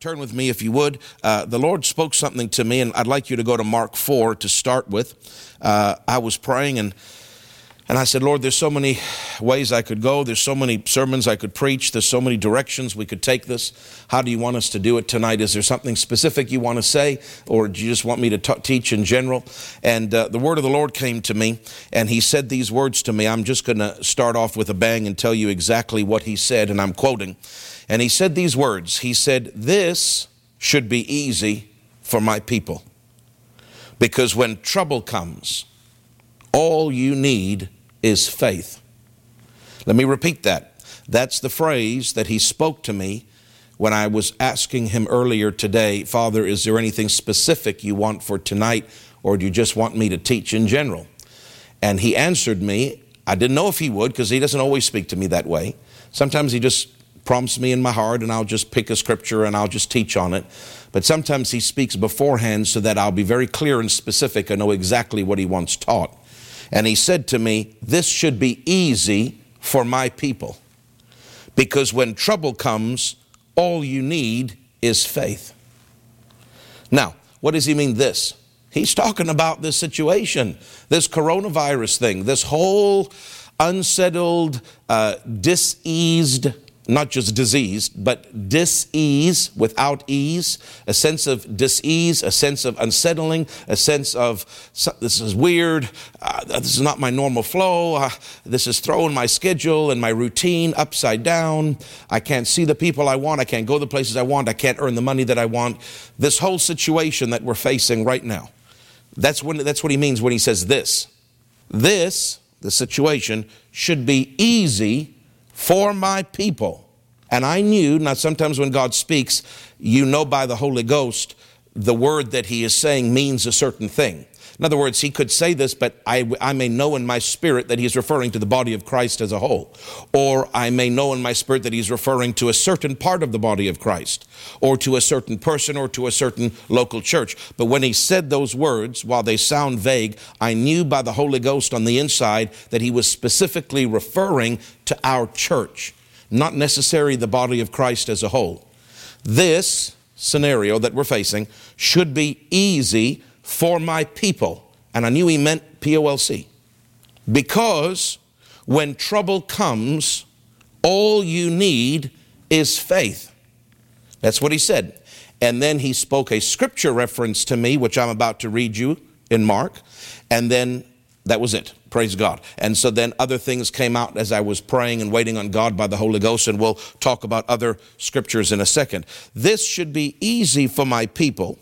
turn with me if you would. Uh, the Lord spoke something to me, and I'd like you to go to Mark 4 to start with. Uh, I was praying and and I said, Lord, there's so many ways I could go. There's so many sermons I could preach. There's so many directions we could take this. How do you want us to do it tonight? Is there something specific you want to say, or do you just want me to t- teach in general? And uh, the word of the Lord came to me, and He said these words to me. I'm just going to start off with a bang and tell you exactly what He said, and I'm quoting. And He said these words He said, This should be easy for my people. Because when trouble comes, all you need is faith. Let me repeat that. That's the phrase that he spoke to me when I was asking him earlier today, Father, is there anything specific you want for tonight, or do you just want me to teach in general? And he answered me. I didn't know if he would because he doesn't always speak to me that way. Sometimes he just prompts me in my heart and I'll just pick a scripture and I'll just teach on it. But sometimes he speaks beforehand so that I'll be very clear and specific and know exactly what he wants taught. And he said to me, This should be easy for my people. Because when trouble comes, all you need is faith. Now, what does he mean this? He's talking about this situation, this coronavirus thing, this whole unsettled, uh, diseased not just diseased, but dis-ease without ease, a sense of dis-ease, a sense of unsettling, a sense of this is weird, uh, this is not my normal flow, uh, this is throwing my schedule and my routine upside down. I can't see the people I want, I can't go the places I want, I can't earn the money that I want. This whole situation that we're facing right now. That's when that's what he means when he says this. This, the situation should be easy for my people. And I knew, now sometimes when God speaks, you know by the Holy Ghost, the word that he is saying means a certain thing. In other words, he could say this, but I, I may know in my spirit that he's referring to the body of Christ as a whole. Or I may know in my spirit that he's referring to a certain part of the body of Christ, or to a certain person, or to a certain local church. But when he said those words, while they sound vague, I knew by the Holy Ghost on the inside that he was specifically referring to our church, not necessarily the body of Christ as a whole. This scenario that we're facing should be easy for my people. And I knew he meant P O L C. Because when trouble comes, all you need is faith. That's what he said. And then he spoke a scripture reference to me, which I'm about to read you in Mark. And then that was it. Praise God. And so then other things came out as I was praying and waiting on God by the Holy Ghost, and we'll talk about other scriptures in a second. This should be easy for my people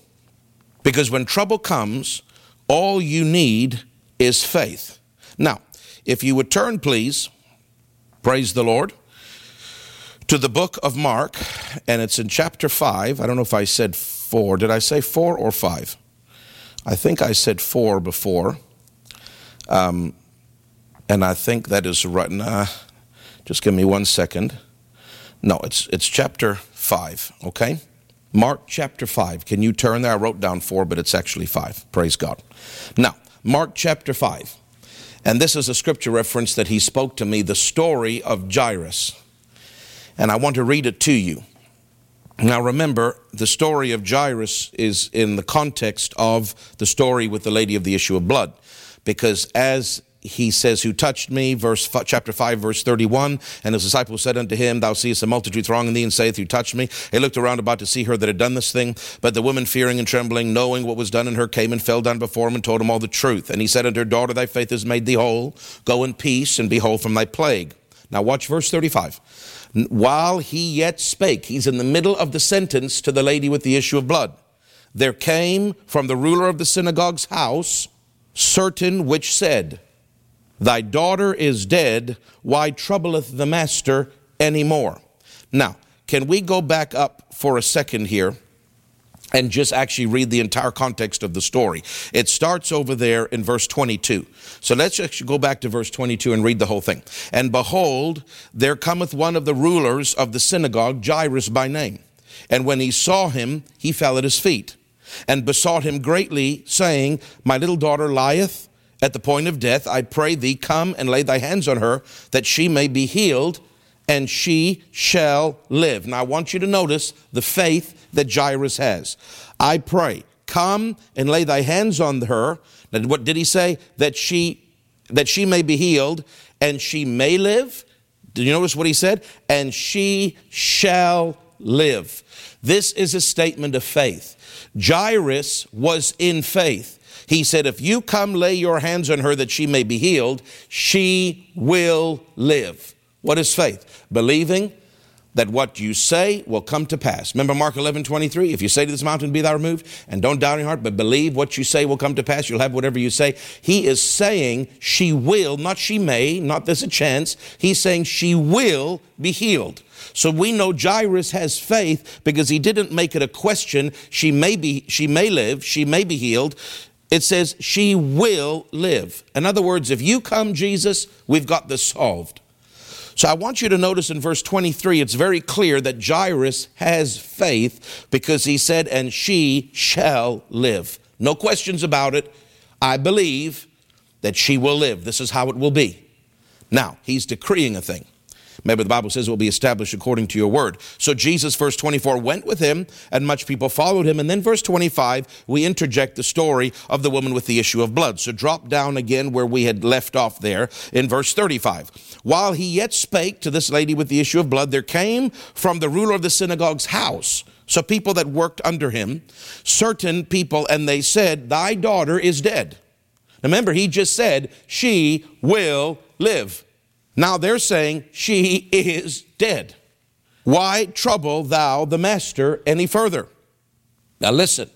because when trouble comes, all you need is faith. Now, if you would turn, please, praise the Lord, to the book of Mark, and it's in chapter 5. I don't know if I said 4. Did I say 4 or 5? I think I said 4 before. Um, and I think that is right. Nah, just give me one second. No, it's, it's chapter 5, okay? Mark chapter 5. Can you turn there? I wrote down 4, but it's actually 5. Praise God. Now, Mark chapter 5. And this is a scripture reference that he spoke to me, the story of Jairus. And I want to read it to you. Now remember, the story of Jairus is in the context of the story with the lady of the issue of blood. Because as he says, Who touched me? Verse chapter 5, verse 31. And his disciples said unto him, Thou seest a multitude thronging thee, and saith, Who touched me? He looked around about to see her that had done this thing. But the woman, fearing and trembling, knowing what was done in her, came and fell down before him and told him all the truth. And he said unto her, Daughter, thy faith has made thee whole. Go in peace and be whole from thy plague. Now watch verse 35. While he yet spake, he's in the middle of the sentence to the lady with the issue of blood. There came from the ruler of the synagogue's house certain which said, Thy daughter is dead, why troubleth the master any more? Now, can we go back up for a second here and just actually read the entire context of the story? It starts over there in verse 22. So let's actually go back to verse 22 and read the whole thing. And behold, there cometh one of the rulers of the synagogue, Jairus by name. And when he saw him, he fell at his feet and besought him greatly, saying, My little daughter lieth at the point of death, I pray thee, come and lay thy hands on her, that she may be healed and she shall live. Now I want you to notice the faith that Jairus has. I pray, come and lay thy hands on her. And what did he say? That she that she may be healed and she may live. Did you notice what he said? And she shall live. This is a statement of faith. Jairus was in faith. He said, If you come lay your hands on her that she may be healed, she will live. What is faith? Believing that what you say will come to pass. Remember Mark 11, 23? If you say to this mountain, be thou removed, and don't doubt in your heart, but believe what you say will come to pass, you'll have whatever you say. He is saying she will, not she may, not there's a chance. He's saying she will be healed. So we know Jairus has faith because he didn't make it a question. She may be, she may live, she may be healed. It says she will live. In other words, if you come, Jesus, we've got this solved. So I want you to notice in verse 23, it's very clear that Jairus has faith because he said, and she shall live. No questions about it. I believe that she will live. This is how it will be. Now, he's decreeing a thing. Maybe the Bible says it will be established according to your word. So Jesus, verse 24, went with him, and much people followed him. And then, verse 25, we interject the story of the woman with the issue of blood. So drop down again where we had left off there in verse 35. While he yet spake to this lady with the issue of blood, there came from the ruler of the synagogue's house. So people that worked under him, certain people, and they said, Thy daughter is dead. Remember, he just said, She will live. Now they're saying she is dead. Why trouble thou the master any further? Now listen,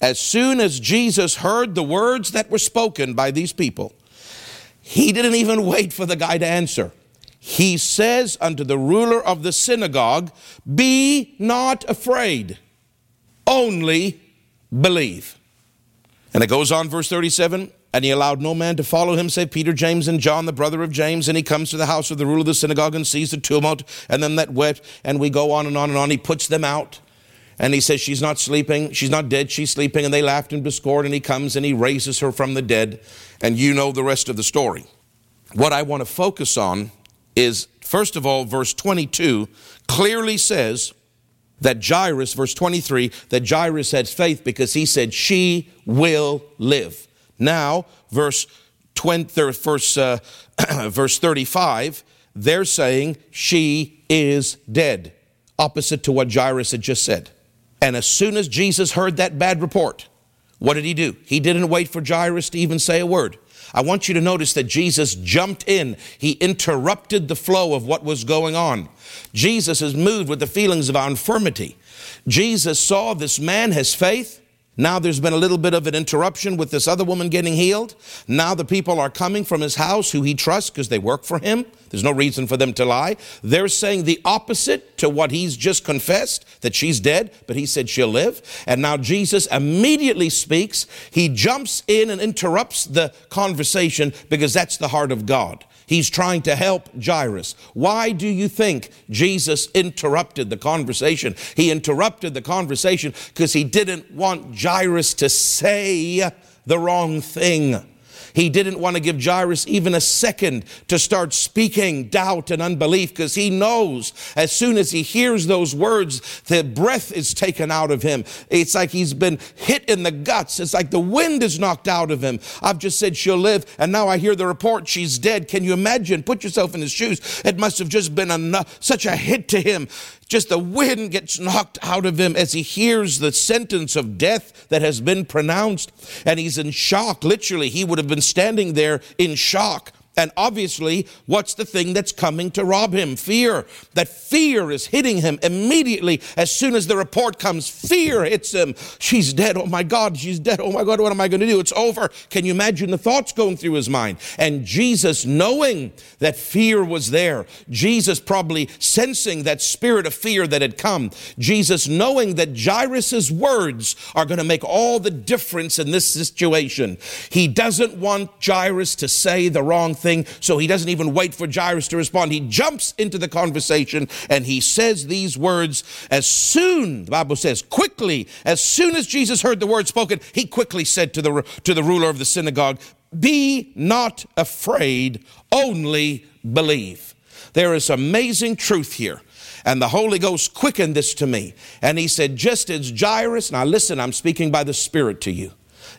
as soon as Jesus heard the words that were spoken by these people, he didn't even wait for the guy to answer. He says unto the ruler of the synagogue, Be not afraid, only believe. And it goes on, verse 37 and he allowed no man to follow him save Peter, James, and John, the brother of James. And he comes to the house of the ruler of the synagogue and sees the tumult and then that wept. And we go on and on and on. He puts them out. And he says, She's not sleeping. She's not dead. She's sleeping. And they laughed and discord. And he comes and he raises her from the dead. And you know the rest of the story. What I want to focus on is, first of all, verse 22 clearly says that Jairus, verse 23, that Jairus had faith because he said, She will live. Now, verse 20, verse, uh, verse 35, they're saying she is dead, opposite to what Jairus had just said. And as soon as Jesus heard that bad report, what did he do? He didn't wait for Jairus to even say a word. I want you to notice that Jesus jumped in. He interrupted the flow of what was going on. Jesus is moved with the feelings of our infirmity. Jesus saw this man has faith. Now there's been a little bit of an interruption with this other woman getting healed. Now the people are coming from his house who he trusts because they work for him. There's no reason for them to lie. They're saying the opposite to what he's just confessed that she's dead, but he said she'll live. And now Jesus immediately speaks. He jumps in and interrupts the conversation because that's the heart of God. He's trying to help Jairus. Why do you think Jesus interrupted the conversation? He interrupted the conversation because he didn't want Jairus to say the wrong thing. He didn't want to give Jairus even a second to start speaking doubt and unbelief because he knows as soon as he hears those words, the breath is taken out of him. It's like he's been hit in the guts. It's like the wind is knocked out of him. I've just said she'll live, and now I hear the report she's dead. Can you imagine? Put yourself in his shoes. It must have just been enough, such a hit to him. Just the wind gets knocked out of him as he hears the sentence of death that has been pronounced. And he's in shock. Literally, he would have been standing there in shock. And obviously, what's the thing that's coming to rob him? Fear. That fear is hitting him immediately as soon as the report comes. Fear hits him. She's dead. Oh my God, she's dead. Oh my God, what am I going to do? It's over. Can you imagine the thoughts going through his mind? And Jesus, knowing that fear was there, Jesus probably sensing that spirit of fear that had come, Jesus knowing that Jairus' words are going to make all the difference in this situation, he doesn't want Jairus to say the wrong thing, so he doesn't even wait for Jairus to respond. He jumps into the conversation and he says these words as soon, the Bible says, quickly, as soon as Jesus heard the word spoken, he quickly said to the, to the ruler of the synagogue, Be not afraid, only believe. There is amazing truth here. And the Holy Ghost quickened this to me. And he said, just as Jairus, now listen, I'm speaking by the Spirit to you.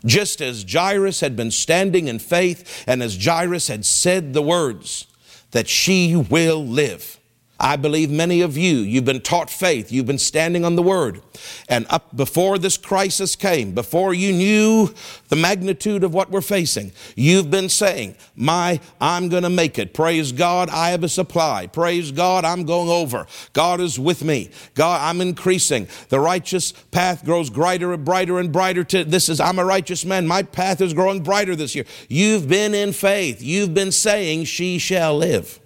Just as Jairus had been standing in faith, and as Jairus had said the words, that she will live. I believe many of you, you've been taught faith, you've been standing on the word. And up before this crisis came, before you knew the magnitude of what we're facing, you've been saying, My, I'm going to make it. Praise God, I have a supply. Praise God, I'm going over. God is with me. God, I'm increasing. The righteous path grows brighter and brighter and brighter. To this is, I'm a righteous man. My path is growing brighter this year. You've been in faith. You've been saying, She shall live.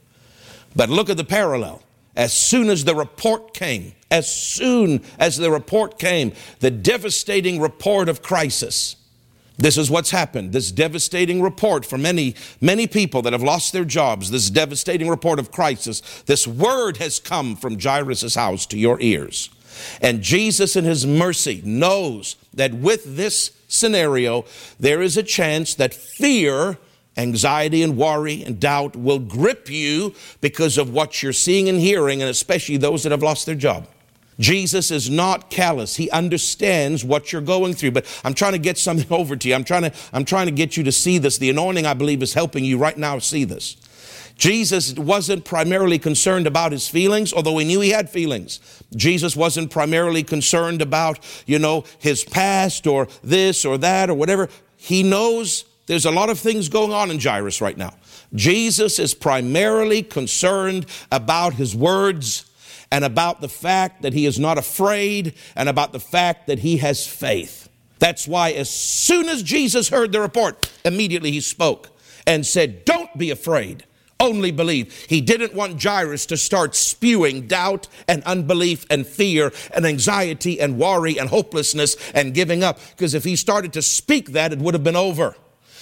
But look at the parallel as soon as the report came, as soon as the report came, the devastating report of crisis. This is what's happened. This devastating report for many, many people that have lost their jobs, this devastating report of crisis, this word has come from Jairus' house to your ears. And Jesus, in his mercy, knows that with this scenario, there is a chance that fear anxiety and worry and doubt will grip you because of what you're seeing and hearing, and especially those that have lost their job. Jesus is not callous. He understands what you're going through. But I'm trying to get something over to you. I'm trying to, I'm trying to get you to see this. The anointing, I believe, is helping you right now see this. Jesus wasn't primarily concerned about his feelings, although he knew he had feelings. Jesus wasn't primarily concerned about, you know, his past or this or that or whatever. He knows there's a lot of things going on in Jairus right now. Jesus is primarily concerned about his words and about the fact that he is not afraid and about the fact that he has faith. That's why, as soon as Jesus heard the report, immediately he spoke and said, Don't be afraid, only believe. He didn't want Jairus to start spewing doubt and unbelief and fear and anxiety and worry and hopelessness and giving up, because if he started to speak that, it would have been over.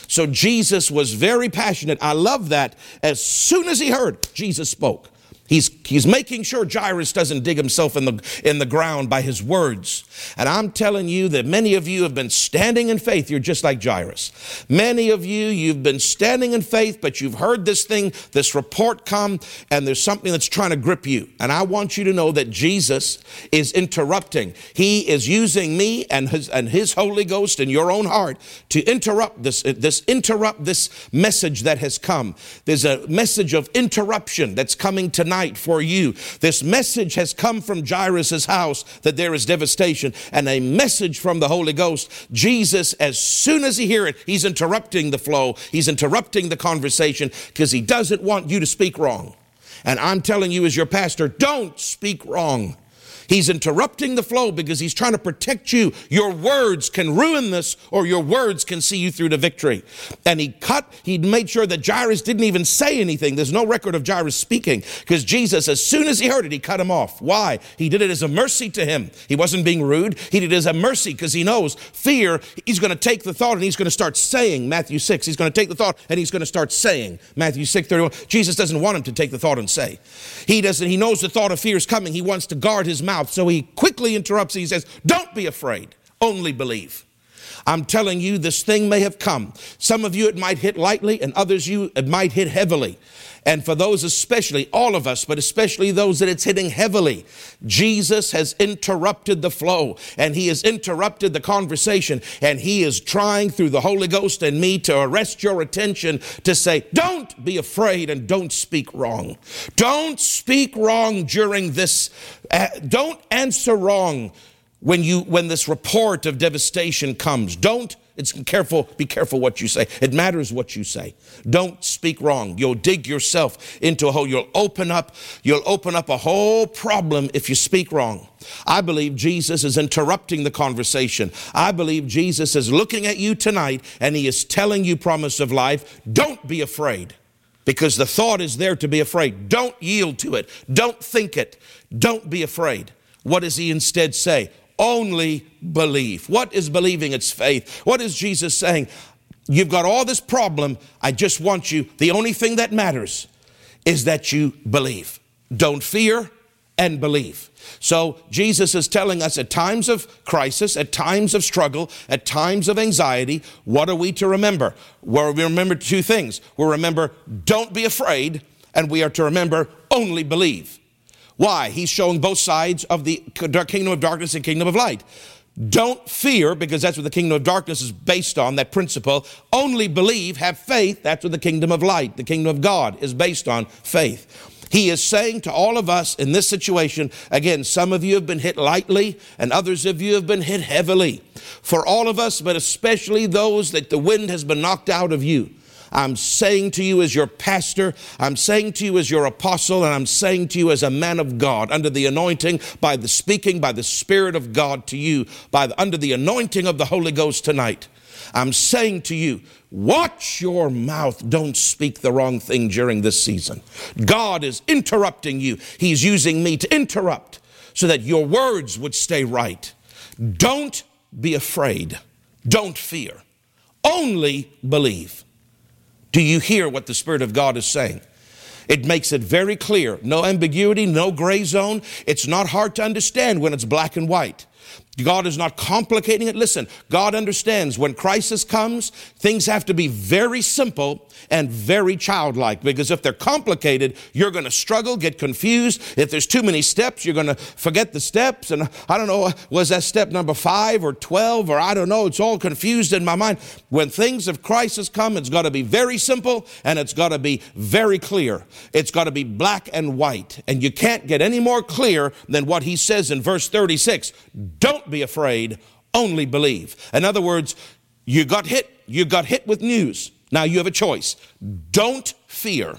So Jesus was very passionate. I love that. As soon as he heard, Jesus spoke. He's, he's making sure Jairus doesn't dig himself in the, in the ground by his words. And I'm telling you that many of you have been standing in faith. You're just like Jairus. Many of you, you've been standing in faith, but you've heard this thing, this report come, and there's something that's trying to grip you. And I want you to know that Jesus is interrupting. He is using me and his, and his Holy Ghost in your own heart to interrupt this, this, interrupt this message that has come. There's a message of interruption that's coming tonight for you. This message has come from Jairus' house that there is devastation and a message from the Holy Ghost. Jesus, as soon as he hear it, he's interrupting the flow. He's interrupting the conversation because he doesn't want you to speak wrong. And I'm telling you as your pastor, don't speak wrong. He's interrupting the flow because he's trying to protect you. Your words can ruin this, or your words can see you through to victory. And he cut, he made sure that Jairus didn't even say anything. There's no record of Jairus speaking because Jesus, as soon as he heard it, he cut him off. Why? He did it as a mercy to him. He wasn't being rude. He did it as a mercy because he knows fear, he's going to take the thought and he's going to start saying, Matthew 6, he's going to take the thought and he's going to start saying, Matthew 6, 31. Jesus doesn't want him to take the thought and say. He doesn't, he knows the thought of fear is coming. He wants to guard his mouth mouth. So he quickly interrupts. He says, Don't be afraid, only believe. I'm telling you, this thing may have come. Some of you it might hit lightly, and others you it might hit heavily. And for those, especially all of us, but especially those that it's hitting heavily, Jesus has interrupted the flow and he has interrupted the conversation. And he is trying through the Holy Ghost and me to arrest your attention to say, don't be afraid and don't speak wrong. Don't speak wrong during this, uh, don't answer wrong when you when this report of devastation comes. Don't it's careful be careful what you say. It matters what you say. Don't speak wrong. You'll dig yourself into a hole. You'll open up you'll open up a whole problem if you speak wrong. I believe jesus is interrupting the conversation. I believe jesus is looking at you tonight and he is telling you promise of life. Don't be afraid because the thought is there to be afraid. Don't yield to it. Don't think it. Don't be afraid. What does he instead say only believe. What is believing? It's faith. What is Jesus saying? You've got all this problem. I just want you, the only thing that matters is that you believe. Don't fear and believe. So Jesus is telling us at times of crisis, at times of struggle, at times of anxiety, what are we to remember? Well, we remember two things. We remember don't be afraid and we are to remember only believe. Why? He's showing both sides of the kingdom of darkness and kingdom of light. Don't fear, because that's what the kingdom of darkness is based on, that principle. Only believe, have faith. That's what the kingdom of light, the kingdom of God, is based on faith. He is saying to all of us in this situation, again, some of you have been hit lightly and others of you have been hit heavily. For all of us, but especially those that the wind has been knocked out of you. I'm saying to you as your pastor, I'm saying to you as your apostle, and I'm saying to you as a man of God, under the anointing, by the speaking, by the Spirit of God to you, by the, under the anointing of the Holy Ghost tonight. I'm saying to you, watch your mouth. Don't speak the wrong thing during this season. God is interrupting you. He's using me to interrupt so that your words would stay right. Don't be afraid. Don't fear. Only believe. Do you hear what the Spirit of God is saying? It makes it very clear. No ambiguity, no gray zone. It's not hard to understand when it's black and white. God is not complicating it. Listen, God understands when crisis comes, things have to be very simple and very childlike because if they're complicated, you're going to struggle, get confused. If there's too many steps, you're going to forget the steps. And I don't know, was that step number five or 12 or I don't know? It's all confused in my mind. When things of crisis come, it's got to be very simple and it's got to be very clear. It's got to be black and white. And you can't get any more clear than what he says in verse 36. Don't be afraid, only believe. In other words, you got hit, you got hit with news. Now you have a choice. Don't fear.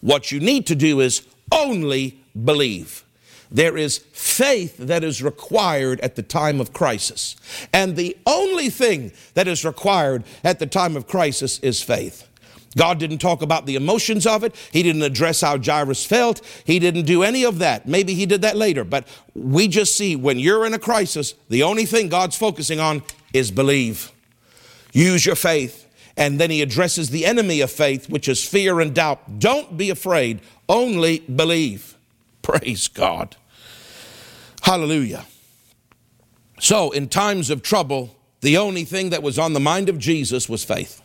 What you need to do is only believe. There is faith that is required at the time of crisis. And the only thing that is required at the time of crisis is faith. God didn't talk about the emotions of it. He didn't address how Jairus felt. He didn't do any of that. Maybe he did that later. But we just see when you're in a crisis, the only thing God's focusing on is believe. Use your faith. And then he addresses the enemy of faith, which is fear and doubt. Don't be afraid, only believe. Praise God. Hallelujah. So, in times of trouble, the only thing that was on the mind of Jesus was faith.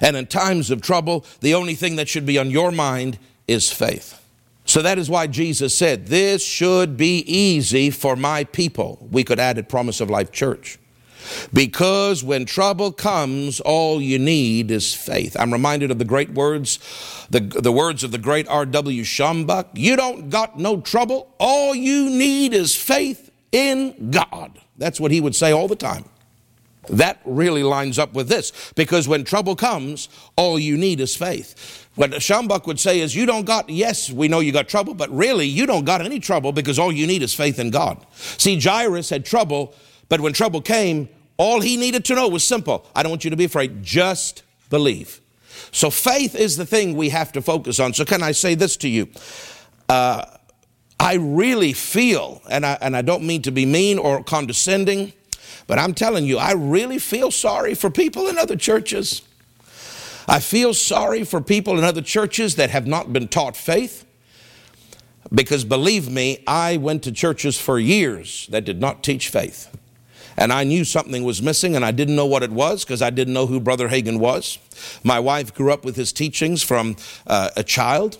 And in times of trouble, the only thing that should be on your mind is faith. So that is why Jesus said, This should be easy for my people. We could add at Promise of Life Church. Because when trouble comes, all you need is faith. I'm reminded of the great words, the, the words of the great R.W. Schambach. You don't got no trouble. All you need is faith in God. That's what he would say all the time. That really lines up with this because when trouble comes, all you need is faith. What Schambach would say is, You don't got, yes, we know you got trouble, but really, you don't got any trouble because all you need is faith in God. See, Jairus had trouble, but when trouble came, all he needed to know was simple I don't want you to be afraid, just believe. So faith is the thing we have to focus on. So, can I say this to you? Uh, I really feel, and I, and I don't mean to be mean or condescending, but I'm telling you, I really feel sorry for people in other churches. I feel sorry for people in other churches that have not been taught faith. Because believe me, I went to churches for years that did not teach faith. And I knew something was missing, and I didn't know what it was because I didn't know who Brother Hagin was. My wife grew up with his teachings from uh, a child,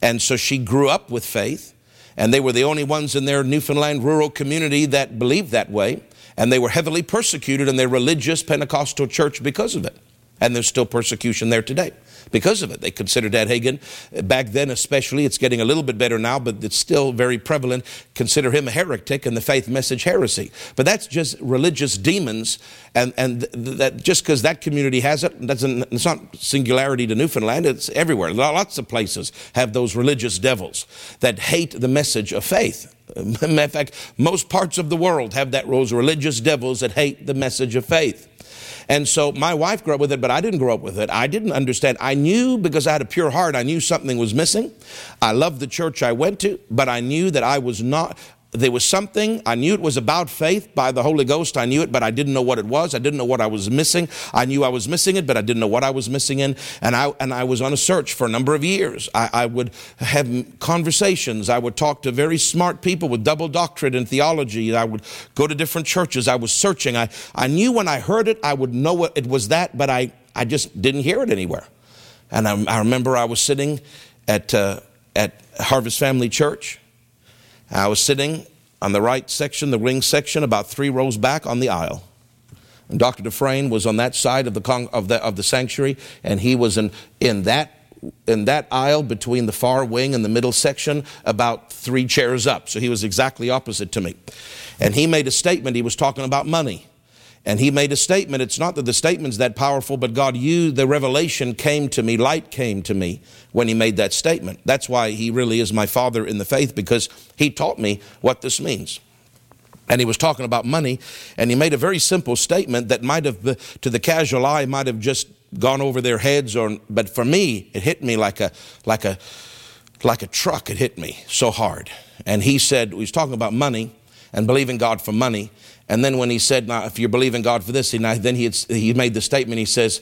and so she grew up with faith. And they were the only ones in their Newfoundland rural community that believed that way and they were heavily persecuted in their religious Pentecostal church because of it. And there's still persecution there today because of it. They considered Ed Hagin back then, especially. It's getting a little bit better now, but it's still very prevalent. Consider him a heretic and the faith message heresy. But that's just religious demons, and and that just because that community has it doesn't. It's not singularity to Newfoundland. It's everywhere. Lots of places have those religious devils that hate the message of faith. Matter of fact, most parts of the world have that those religious devils that hate the message of faith. And so my wife grew up with it, but I didn't grow up with it. I didn't understand. I knew because I had a pure heart, I knew something was missing. I loved the church I went to, but I knew that I was not, there was something, I knew it was about faith by the Holy Ghost. I knew it, but I didn't know what it was. I didn't know what I was missing. I knew I was missing it, but I didn't know what I was missing in. And I, and I was on a search for a number of years. I, I would have conversations. I would talk to very smart people with double doctorate in theology. I would go to different churches. I was searching. I, I knew when I heard it, I would know it was that, but I, I just didn't hear it anywhere. And I, I remember I was sitting at, uh, at Harvest Family Church. I was sitting on the right section, the ring section, about three rows back on the aisle. And Dr. Dufresne was on that side of the, con- of the, of the sanctuary, and he was in, in, that, in that aisle between the far wing and the middle section, about three chairs up. So he was exactly opposite to me. And he made a statement, he was talking about money. And he made a statement. It's not that the statement's that powerful, but God, you, the revelation came to me, light came to me when he made that statement. That's why he really is my father in the faith, because he taught me what this means. And he was talking about money, and he made a very simple statement that might have, to the casual eye, might have just gone over their heads, or, but for me, it hit me like a, like a, like a truck. It hit me so hard. And he said, he was talking about money and believing God for money. And then when he said, now, if you believe in God for this, then he, had, he made the statement, he says,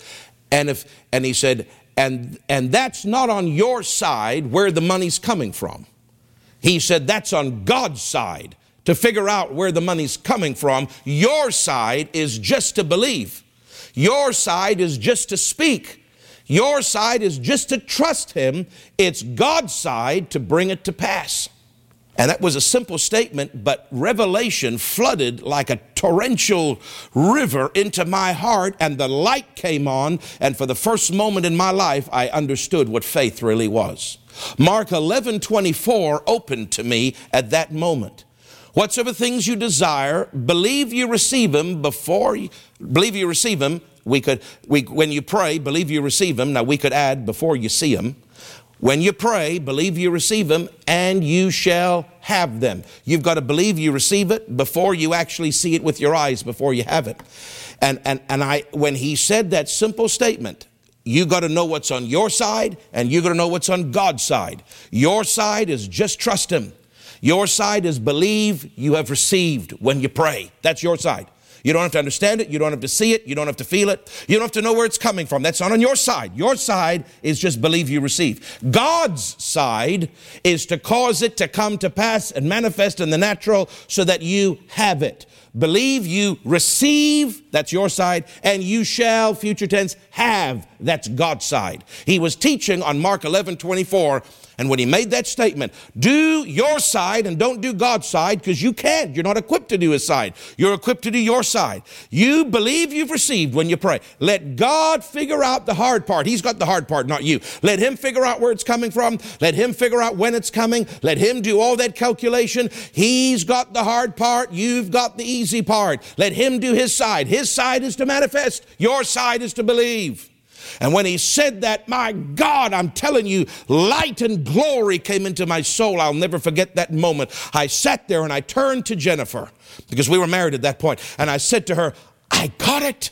and if, and he said, and, and that's not on your side where the money's coming from. He said, that's on God's side to figure out where the money's coming from. Your side is just to believe. Your side is just to speak. Your side is just to trust Him. It's God's side to bring it to pass. And that was a simple statement, but revelation flooded like a torrential river into my heart, and the light came on. And for the first moment in my life, I understood what faith really was. Mark 11 24 opened to me at that moment. Whatsoever things you desire, believe you receive them before you, believe you receive them. We could, we, when you pray, believe you receive them. Now we could add before you see them. When you pray, believe you receive them and you shall have them. You've got to believe you receive it before you actually see it with your eyes, before you have it. And, and, and I, when he said that simple statement, you got to know what's on your side and you got to know what's on God's side. Your side is just trust him. Your side is believe you have received when you pray. That's your side. You don't have to understand it. You don't have to see it. You don't have to feel it. You don't have to know where it's coming from. That's not on your side. Your side is just believe you receive. God's side is to cause it to come to pass and manifest in the natural so that you have it. Believe you receive, that's your side, and you shall, future tense, have, that's God's side. He was teaching on Mark 11 24 and when he made that statement, do your side and don't do God's side because you can't. You're not equipped to do his side. You're equipped to do your side. You believe you've received when you pray. Let God figure out the hard part. He's got the hard part, not you. Let him figure out where it's coming from. Let him figure out when it's coming. Let him do all that calculation. He's got the hard part. You've got the easy part. Let him do his side. His side is to manifest. Your side is to believe. And when he said that, my God, I'm telling you, light and glory came into my soul. I'll never forget that moment. I sat there and I turned to Jennifer because we were married at that point, and I said to her, I got it.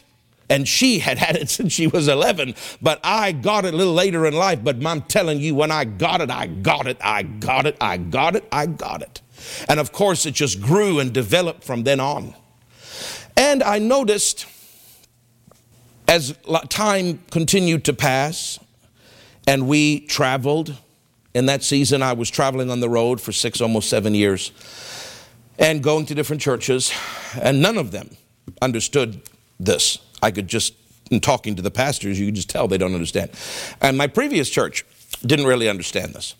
And she had had it since she was 11, but I got it a little later in life. But I'm telling you, when I got it, I got it, I got it, I got it, I got it. And of course, it just grew and developed from then on. And I noticed as time continued to pass and we traveled, in that season I was traveling on the road for six, almost seven years, and going to different churches, and none of them understood this. I could just, in talking to the pastors, you could just tell they don't understand. And my previous church didn't really understand this.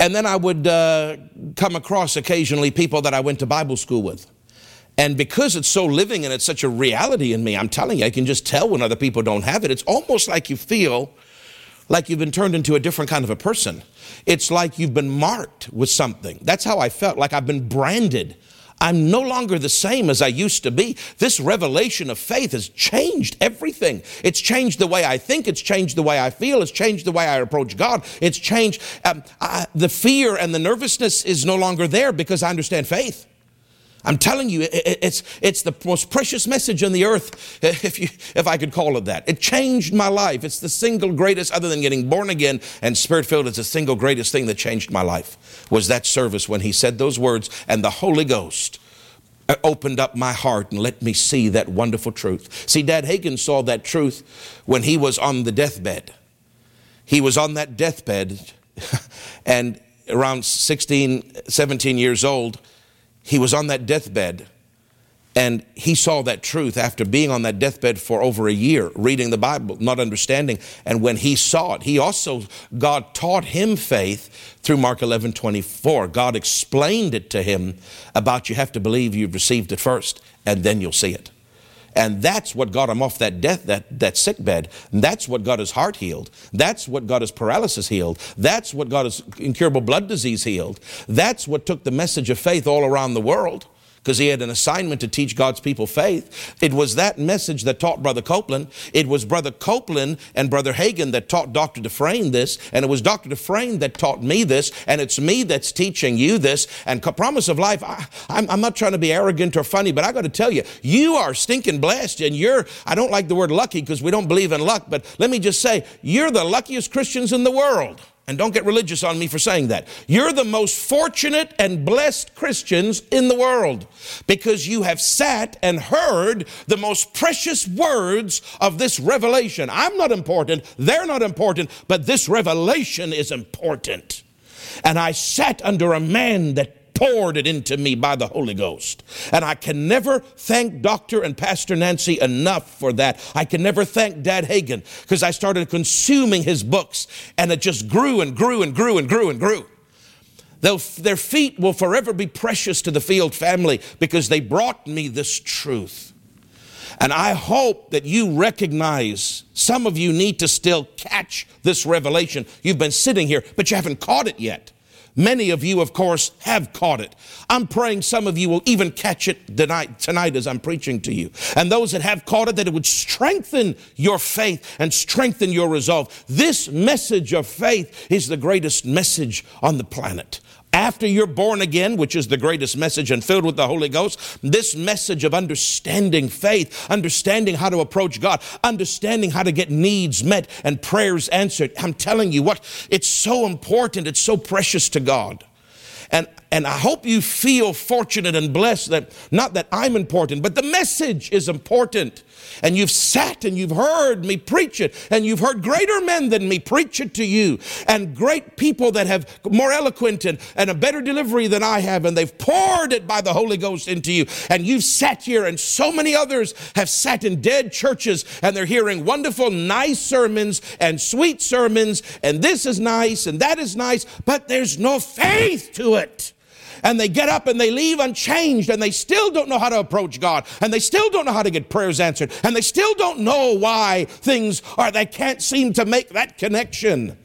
And then I would uh, come across occasionally people that I went to Bible school with and because it's so living and it's such a reality in me, I'm telling you, I can just tell when other people don't have it. It's almost like you feel like you've been turned into a different kind of a person. It's like you've been marked with something. That's how I felt, like I've been branded. I'm no longer the same as I used to be. This revelation of faith has changed everything. It's changed the way I think. It's changed the way I feel. It's changed the way I approach God. It's changed. Um, I, the fear and the nervousness is no longer there because I understand faith. I'm telling you, it's, it's the most precious message on the earth, if, you, if I could call it that. It changed my life. It's the single greatest, other than getting born again and spirit filled, it's the single greatest thing that changed my life, was that service when he said those words and the Holy Ghost opened up my heart and let me see that wonderful truth. See, Dad Hagin saw that truth when he was on the deathbed. He was on that deathbed and around 16, 17 years old, he was on that deathbed And he saw that truth after being on that deathbed for over a year, reading the Bible, not understanding. And when he saw it, he also, God taught him faith through Mark 11 24. God explained it to him about you have to believe you've received it first, and then you'll see it. And that's what got him off that death, that, that sick bed. that's what got his heart healed. That's what got his paralysis healed. That's what got his incurable blood disease healed. That's what took the message of faith all around the world because he had an assignment to teach God's people faith. It was that message that taught Brother Copeland. It was Brother Copeland and Brother Hagin that taught Dr. Dufresne this, and it was Dr. Dufresne that taught me this, and it's me that's teaching you this. And Promise of Life, I, am not trying to be arrogant or funny, but I got to tell you, you are stinking blessed, and you're, I don't like the word lucky because we don't believe in luck, but let me just say, you're the luckiest Christians in the world. And don't get religious on me for saying that. You're the most fortunate and blessed Christians in the world because you have sat and heard the most precious words of this revelation. I'm not important, they're not important, but this revelation is important. And I sat under a man that poured it into me by the Holy Ghost. And I can never thank Dr. and Pastor Nancy enough for that. I can never thank Dad Hagin because I started consuming his books and it just grew and grew and grew and grew and grew. They'll, their feet will forever be precious to the Field family because they brought me this truth. And I hope that you recognize some of you need to still catch this revelation. You've been sitting here, but you haven't caught it yet. Many of you, of course, have caught it. I'm praying some of you will even catch it tonight, tonight as I'm preaching to you. And those that have caught it, that it would strengthen your faith and strengthen your resolve. This message of faith is the greatest message on the planet after you're born again, which is the greatest message and filled with the Holy Ghost, this message of understanding faith, understanding how to approach God, understanding how to get needs met and prayers answered. I'm telling you what, it's so important, it's so precious to God. And, and I hope you feel fortunate and blessed that not that I'm important, but the message is important and you've sat and you've heard me preach it, and you've heard greater men than me preach it to you, and great people that have more eloquent and, and a better delivery than I have, and they've poured it by the Holy Ghost into you, and you've sat here, and so many others have sat in dead churches, and they're hearing wonderful, nice sermons and sweet sermons, and this is nice and that is nice, but there's no faith to it and they get up and they leave unchanged and they still don't know how to approach God and they still don't know how to get prayers answered and they still don't know why things are, they can't seem to make that connection.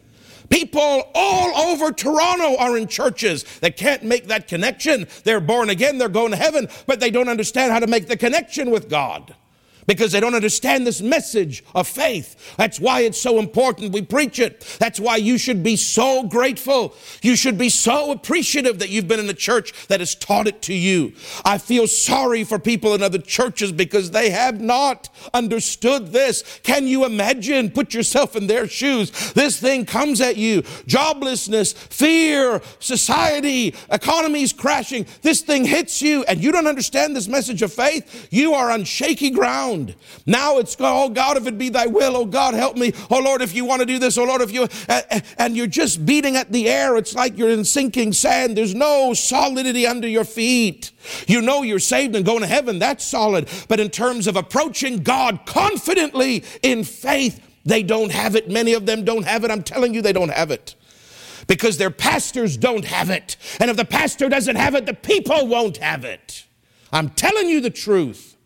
People all over Toronto are in churches that can't make that connection. They're born again, they're going to heaven, but they don't understand how to make the connection with God because they don't understand this message of faith. That's why it's so important we preach it. That's why you should be so grateful. You should be so appreciative that you've been in a church that has taught it to you. I feel sorry for people in other churches because they have not understood this. Can you imagine? Put yourself in their shoes. This thing comes at you joblessness, fear, society, economies crashing. This thing hits you and you don't understand this message of faith. You are on shaky ground around. Now it's, oh God, if it be thy will, oh God, help me. Oh Lord, if you want to do this, oh Lord, if you, and you're just beating at the air. It's like you're in sinking sand. There's no solidity under your feet. You know you're saved and going to heaven. That's solid. But in terms of approaching God confidently in faith, they don't have it. Many of them don't have it. I'm telling you, they don't have it because their pastors don't have it. And if the pastor doesn't have it, the people won't have it. I'm telling you the truth.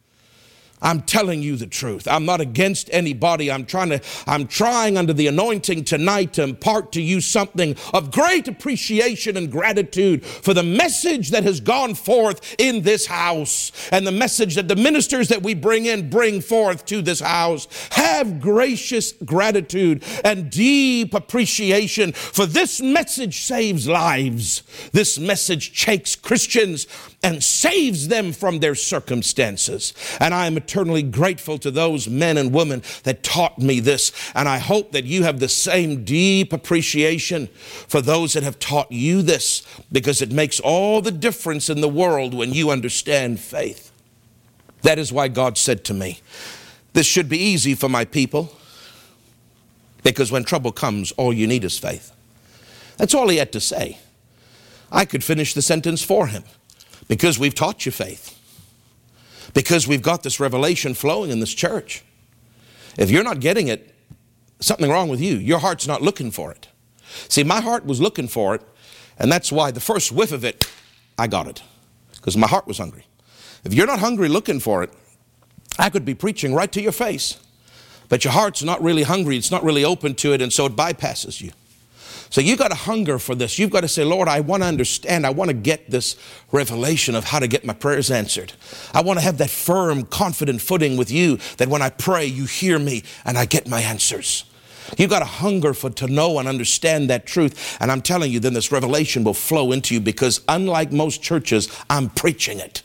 I'm telling you the truth. I'm not against anybody. I'm trying to, I'm trying under the anointing tonight to impart to you something of great appreciation and gratitude for the message that has gone forth in this house and the message that the ministers that we bring in bring forth to this house. Have gracious gratitude and deep appreciation for this message saves lives. This message shakes Christians and saves them from their circumstances. And I am eternally grateful to those men and women that taught me this. And I hope that you have the same deep appreciation for those that have taught you this because it makes all the difference in the world when you understand faith. That is why God said to me, This should be easy for my people because when trouble comes, all you need is faith. That's all he had to say. I could finish the sentence for him because we've taught you faith. Because we've got this revelation flowing in this church. If you're not getting it, something wrong with you. Your heart's not looking for it. See, my heart was looking for it, and that's why the first whiff of it, I got it, because my heart was hungry. If you're not hungry looking for it, I could be preaching right to your face, but your heart's not really hungry, it's not really open to it, and so it bypasses you. So you've got to hunger for this. You've got to say, Lord, I want to understand. I want to get this revelation of how to get my prayers answered. I want to have that firm, confident footing with you that when I pray, you hear me and I get my answers. You've got to hunger for to know and understand that truth. And I'm telling you, then this revelation will flow into you because unlike most churches, I'm preaching it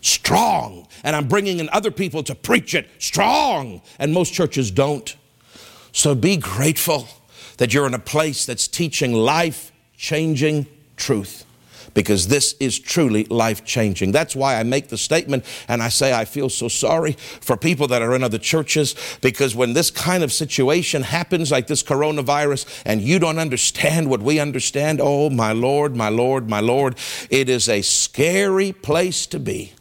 strong. And I'm bringing in other people to preach it strong. And most churches don't. So be grateful that you're in a place that's teaching life changing truth because this is truly life changing. That's why I make the statement and I say I feel so sorry for people that are in other churches because when this kind of situation happens, like this coronavirus, and you don't understand what we understand, oh my Lord, my Lord, my Lord, it is a scary place to be.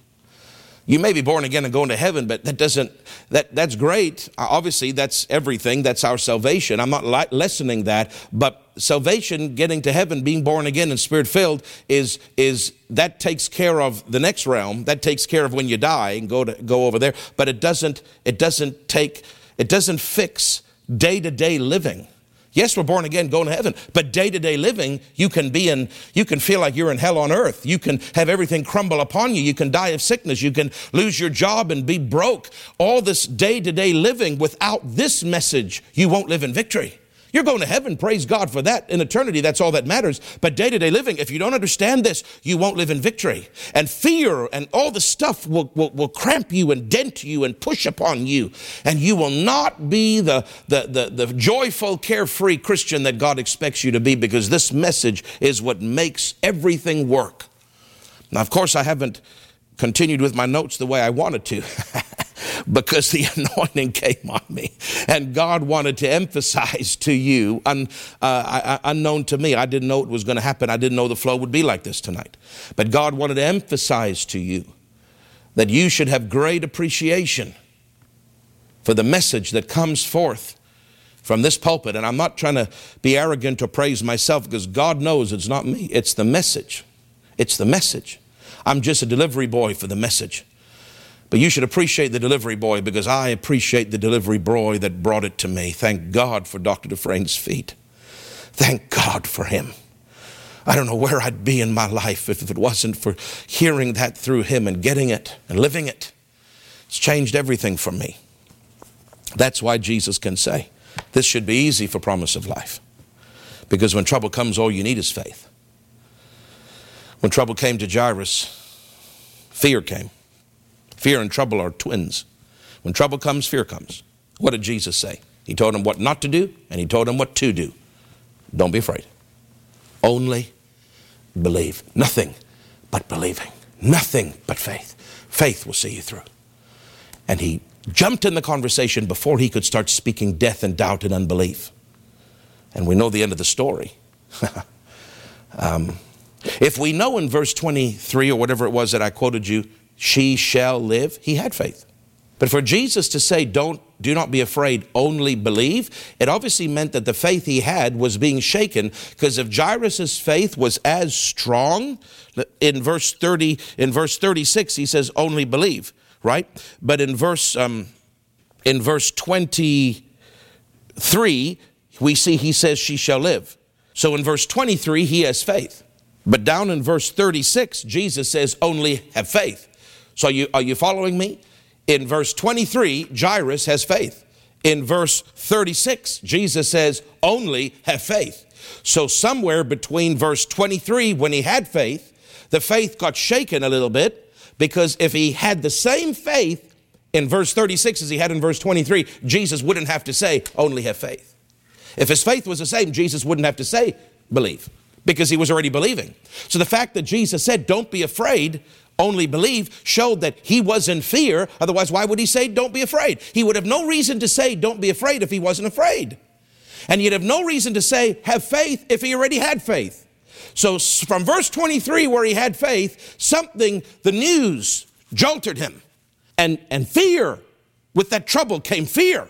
You may be born again and going to heaven, but that doesn't, that, that's great. Obviously, that's everything. That's our salvation. I'm not lessening that, but salvation, getting to heaven, being born again and spirit filled is, is, that takes care of the next realm. That takes care of when you die and go to, go over there. But it doesn't, it doesn't take, it doesn't fix day to day living. Yes, we're born again, going to heaven, but day to day living, you can be in, you can feel like you're in hell on earth. You can have everything crumble upon you. You can die of sickness. You can lose your job and be broke. All this day to day living without this message, you won't live in victory. You're going to heaven, praise God for that. In eternity, that's all that matters. But day to day living, if you don't understand this, you won't live in victory. And fear and all the stuff will, will, will cramp you and dent you and push upon you. And you will not be the, the, the, the joyful, carefree Christian that God expects you to be because this message is what makes everything work. Now, of course, I haven't continued with my notes the way I wanted to. because the anointing came on me. And God wanted to emphasize to you, un, uh, unknown to me, I didn't know it was going to happen. I didn't know the flow would be like this tonight. But God wanted to emphasize to you that you should have great appreciation for the message that comes forth from this pulpit. And I'm not trying to be arrogant or praise myself because God knows it's not me, it's the message. It's the message. I'm just a delivery boy for the message. But you should appreciate the delivery boy because I appreciate the delivery boy that brought it to me. Thank God for Dr. Dufresne's feet. Thank God for him. I don't know where I'd be in my life if it wasn't for hearing that through him and getting it and living it. It's changed everything for me. That's why Jesus can say, This should be easy for promise of life. Because when trouble comes, all you need is faith. When trouble came to Jairus, fear came. Fear and trouble are twins. When trouble comes, fear comes. What did Jesus say? He told him what not to do, and he told him what to do. Don't be afraid. Only believe. Nothing but believing. Nothing but faith. Faith will see you through. And he jumped in the conversation before he could start speaking death and doubt and unbelief. And we know the end of the story. um, if we know in verse 23 or whatever it was that I quoted you, she shall live, he had faith. But for Jesus to say, don't, do not be afraid, only believe, it obviously meant that the faith he had was being shaken because if Jairus' faith was as strong, in verse 30, in verse 36, he says, only believe, right? But in verse, um, in verse 23, we see he says, she shall live. So in verse 23, he has faith. But down in verse 36, Jesus says, only have faith. So you, are you following me? In verse 23, Jairus has faith. In verse 36, Jesus says, only have faith. So somewhere between verse 23, when he had faith, the faith got shaken a little bit because if he had the same faith in verse 36 as he had in verse 23, Jesus wouldn't have to say, only have faith. If his faith was the same, Jesus wouldn't have to say, believe, because he was already believing. So the fact that Jesus said, don't be afraid, only believe showed that he was in fear. Otherwise, why would he say, Don't be afraid? He would have no reason to say, Don't be afraid if he wasn't afraid. And he'd have no reason to say, Have faith if he already had faith. So, from verse 23, where he had faith, something, the news jolted him. And, and fear, with that trouble came fear.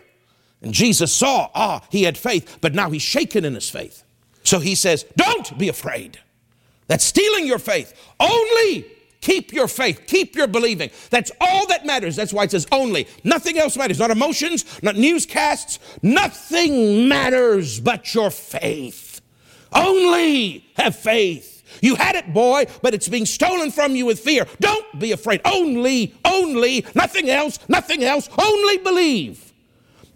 And Jesus saw, ah, he had faith, but now he's shaken in his faith. So he says, Don't be afraid. That's stealing your faith. Only keep your faith, keep your believing. That's all that matters. That's why it says only. Nothing else matters. Not emotions, not newscasts. Nothing matters but your faith. Only have faith. You had it, boy, but it's being stolen from you with fear. Don't be afraid. Only, only, nothing else, nothing else. Only believe.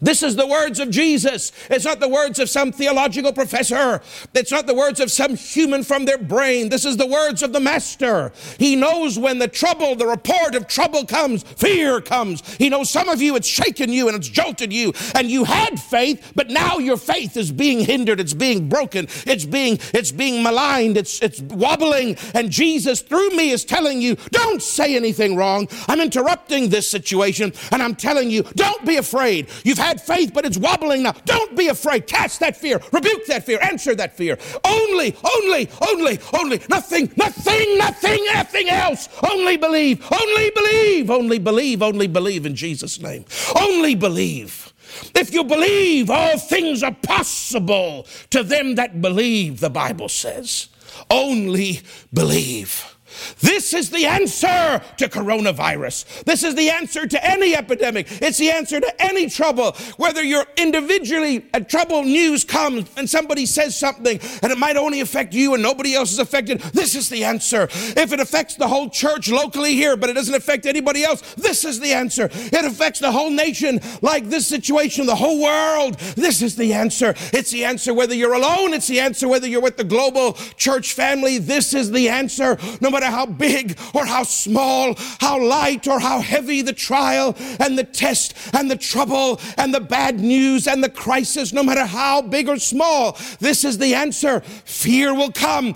This is the words of Jesus. It's not the words of some theological professor. It's not the words of some human from their brain. This is the words of the Master. He knows when the trouble, the report of trouble comes, fear comes. He knows some of you, it's shaken you and it's jolted you, and you had faith, but now your faith is being hindered, it's being broken, it's being, it's being maligned, it's, it's wobbling. And Jesus, through me, is telling you, don't say anything wrong. I'm interrupting this situation, and I'm telling you, don't be afraid. You've had had faith, but it's wobbling now. Don't be afraid. Cast that fear. Rebuke that fear. Answer that fear. Only, only, only, only. Nothing, nothing, nothing, nothing else. Only believe. Only believe. Only believe. Only believe in Jesus' name. Only believe. If you believe, all things are possible to them that believe, the Bible says. Only believe. This is the answer to coronavirus. This is the answer to any epidemic. It's the answer to any trouble. Whether you're individually, a trouble news comes and somebody says something and it might only affect you and nobody else is affected. This is the answer. If it affects the whole church locally here, but it doesn't affect anybody else, this is the answer. It affects the whole nation like this situation, the whole world. This is the answer. It's the answer whether you're alone. It's the answer whether you're with the global church family. This is the answer. No matter how big or how small, how light or how heavy the trial and the test and the trouble and the bad news and the crisis, no matter how big or small, this is the answer. Fear will come.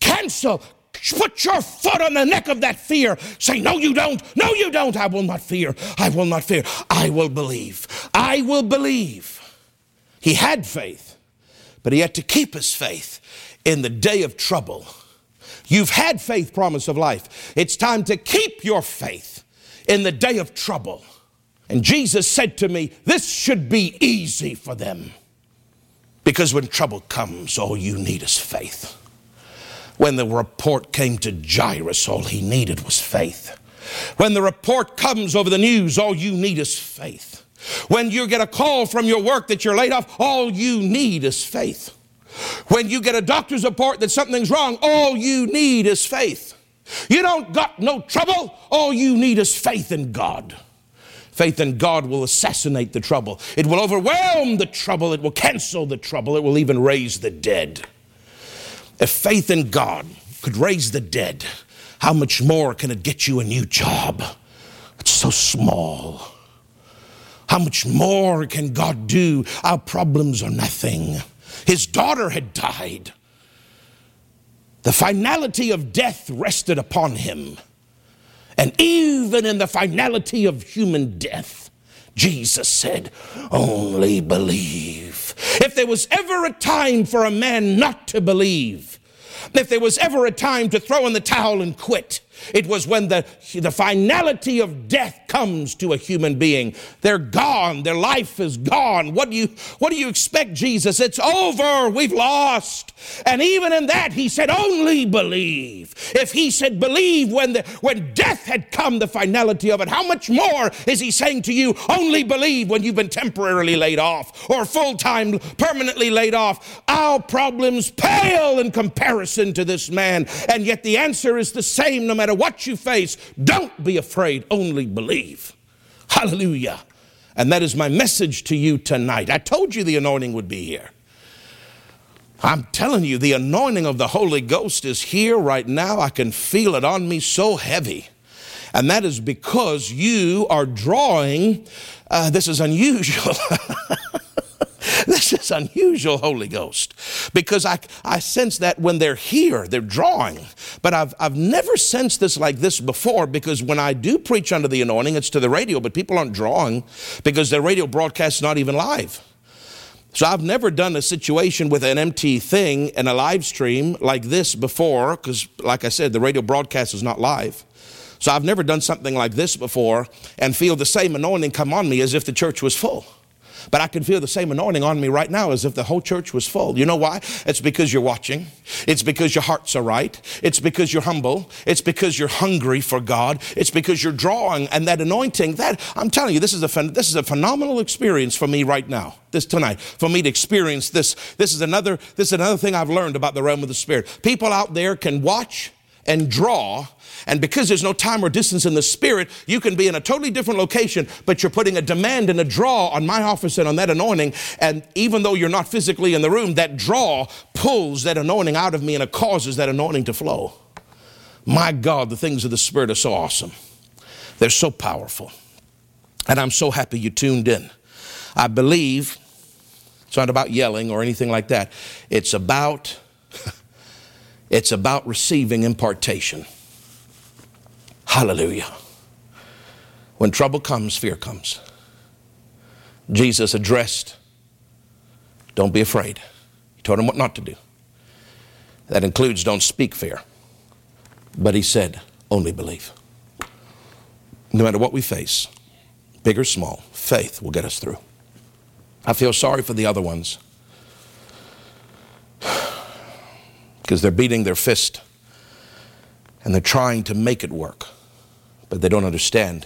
Cancel, Put your foot on the neck of that fear. Say, No, you don't. No, you don't. I will not fear. I will not fear. I will believe. I will believe. He had faith, but he had to keep his faith in the day of trouble. You've had faith, promise of life. It's time to keep your faith in the day of trouble. And Jesus said to me, This should be easy for them. Because when trouble comes, all you need is faith. When the report came to Jairus, all he needed was faith. When the report comes over the news, all you need is faith. When you get a call from your work that you're laid off, all you need is faith. When you get a doctor's report that something's wrong, all you need is faith. You don't got no trouble, all you need is faith in God. Faith in God will assassinate the trouble. It will overwhelm the trouble. It will cancel the trouble. It will even raise the dead. If faith in God could raise the dead, how much more can it get you a new job? It's so small. How much more can God do? Our problems are nothing. His daughter had died. The finality of death rested upon him. And even in the finality of human death, Jesus said, Only believe. If there was ever a time for a man not to believe, if there was ever a time to throw in the towel and quit, it was when the, the finality of death comes to a human being. They're gone. Their life is gone. What do you, what do you expect, Jesus? It's over. We've lost. And even in that, he said, only believe. If he said believe when, the, when death had come, the finality of it, how much more is he saying to you, only believe when you've been temporarily laid off or full time, permanently laid off? Our problems pale in comparison to this man. And yet the answer is the same no matter what you face. Don't be afraid, only believe. Hallelujah. And that is my message to you tonight. I told you the anointing would be here. I'm telling you, the anointing of the Holy Ghost is here right now. I can feel it on me so heavy. And that is because you are drawing, uh, this is unusual. this is unusual, Holy Ghost, because I, I sense that when they're here, they're drawing. But I've, I've never sensed this like this before because when I do preach under the anointing, it's to the radio, but people aren't drawing because their radio broadcast is not even live. So I've never done a situation with an empty thing and a live stream like this before, because like I said, the radio broadcast is not live. So I've never done something like this before and feel the same anointing come on me as if the church was full. But I can feel the same anointing on me right now as if the whole church was full. You know why? It's because you're watching. It's because your hearts are right. It's because you're humble. It's because you're hungry for God. It's because you're drawing and that anointing. That I'm telling you, this is a this is a phenomenal experience for me right now. This tonight, for me to experience this. This is another this is another thing I've learned about the realm of the spirit. People out there can watch and draw. And because there's no time or distance in the spirit, you can be in a totally different location, but you're putting a demand and a draw on my office and on that anointing. And even though you're not physically in the room, that draw pulls that anointing out of me and it causes that anointing to flow. My God, the things of the spirit are so awesome. They're so powerful. And I'm so happy you tuned in. I believe it's not about yelling or anything like that. It's about it's about receiving impartation. Hallelujah. When trouble comes, fear comes. Jesus addressed, don't be afraid. He told him what not to do. That includes don't speak fear. But he said, only believe. No matter what we face, big or small, faith will get us through. I feel sorry for the other ones because they're beating their fist and they're trying to make it work, but they don't understand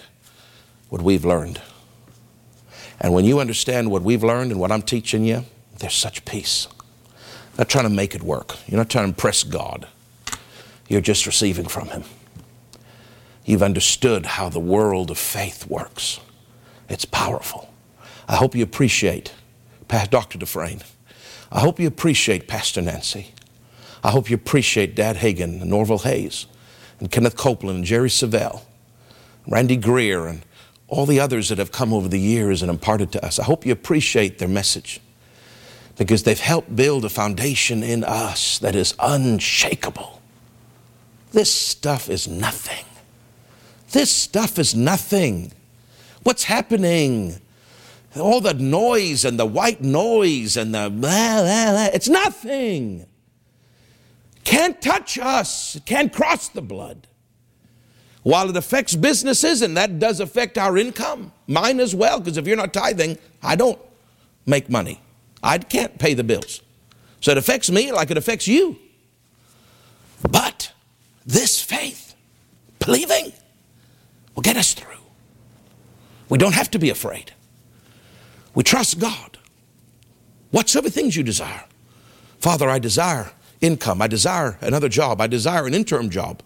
what we've learned. And when you understand what we've learned and what I'm teaching you, there's such peace. Not trying to make it work. You're not trying to impress God. You're just receiving from Him. You've understood how the world of faith works. It's powerful. I hope you appreciate Dr. Dufresne. I hope you appreciate Pastor Nancy. I hope you appreciate Dad Hagin and Norval Hayes and Kenneth Copeland and Jerry Savelle, Randy Greer, and all the others that have come over the years and imparted to us. I hope you appreciate their message because they've helped build a foundation in us that is unshakable. This stuff is nothing. This stuff is nothing. What's happening? All the noise and the white noise and the blah, blah, blah, it's nothing can't touch us, it can't cross the blood. While it affects businesses, and that does affect our income, mine as well, because if you're not tithing, I don't make money. I can't pay the bills. So it affects me like it affects you. But this faith, believing, will get us through. We don't have to be afraid. We trust God. Whatsoever things you desire. Father, I desire income. I desire another job. I desire an interim job.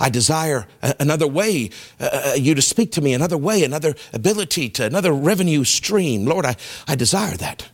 I desire another way, uh, uh, you to speak to me, another way, another ability to another revenue stream. Lord, I, I desire that.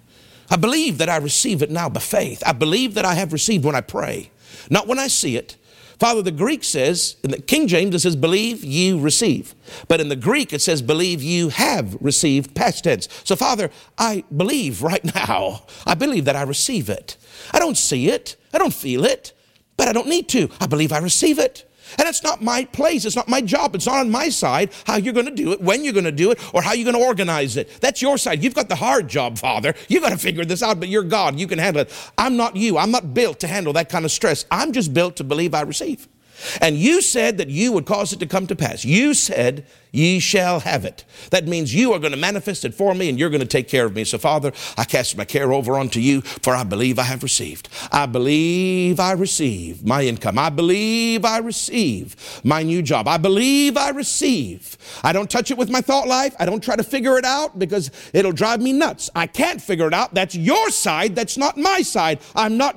I believe that I receive it now by faith. I believe that I have received when I pray, not when I see it. Father, the Greek says, in the King James, it says, believe you receive. But in the Greek, it says, believe you have received, past tense. So, Father, I believe right now. I believe that I receive it. I don't see it. I don't feel it, but I don't need to. I believe I receive it. And it's not my place. It's not my job. It's not on my side how you're going to do it, when you're going to do it, or how you're going to organize it. That's your side. You've got the hard job, Father. You've got to figure this out, but you're God. You can handle it. I'm not you. I'm not built to handle that kind of stress. I'm just built to believe I receive. And you said that you would cause it to come to pass. You said, Ye shall have it. That means you are going to manifest it for me and you're going to take care of me. So, Father, I cast my care over unto you, for I believe I have received. I believe I receive my income. I believe I receive my new job. I believe I receive. I don't touch it with my thought life. I don't try to figure it out because it'll drive me nuts. I can't figure it out. That's your side. That's not my side. I'm not,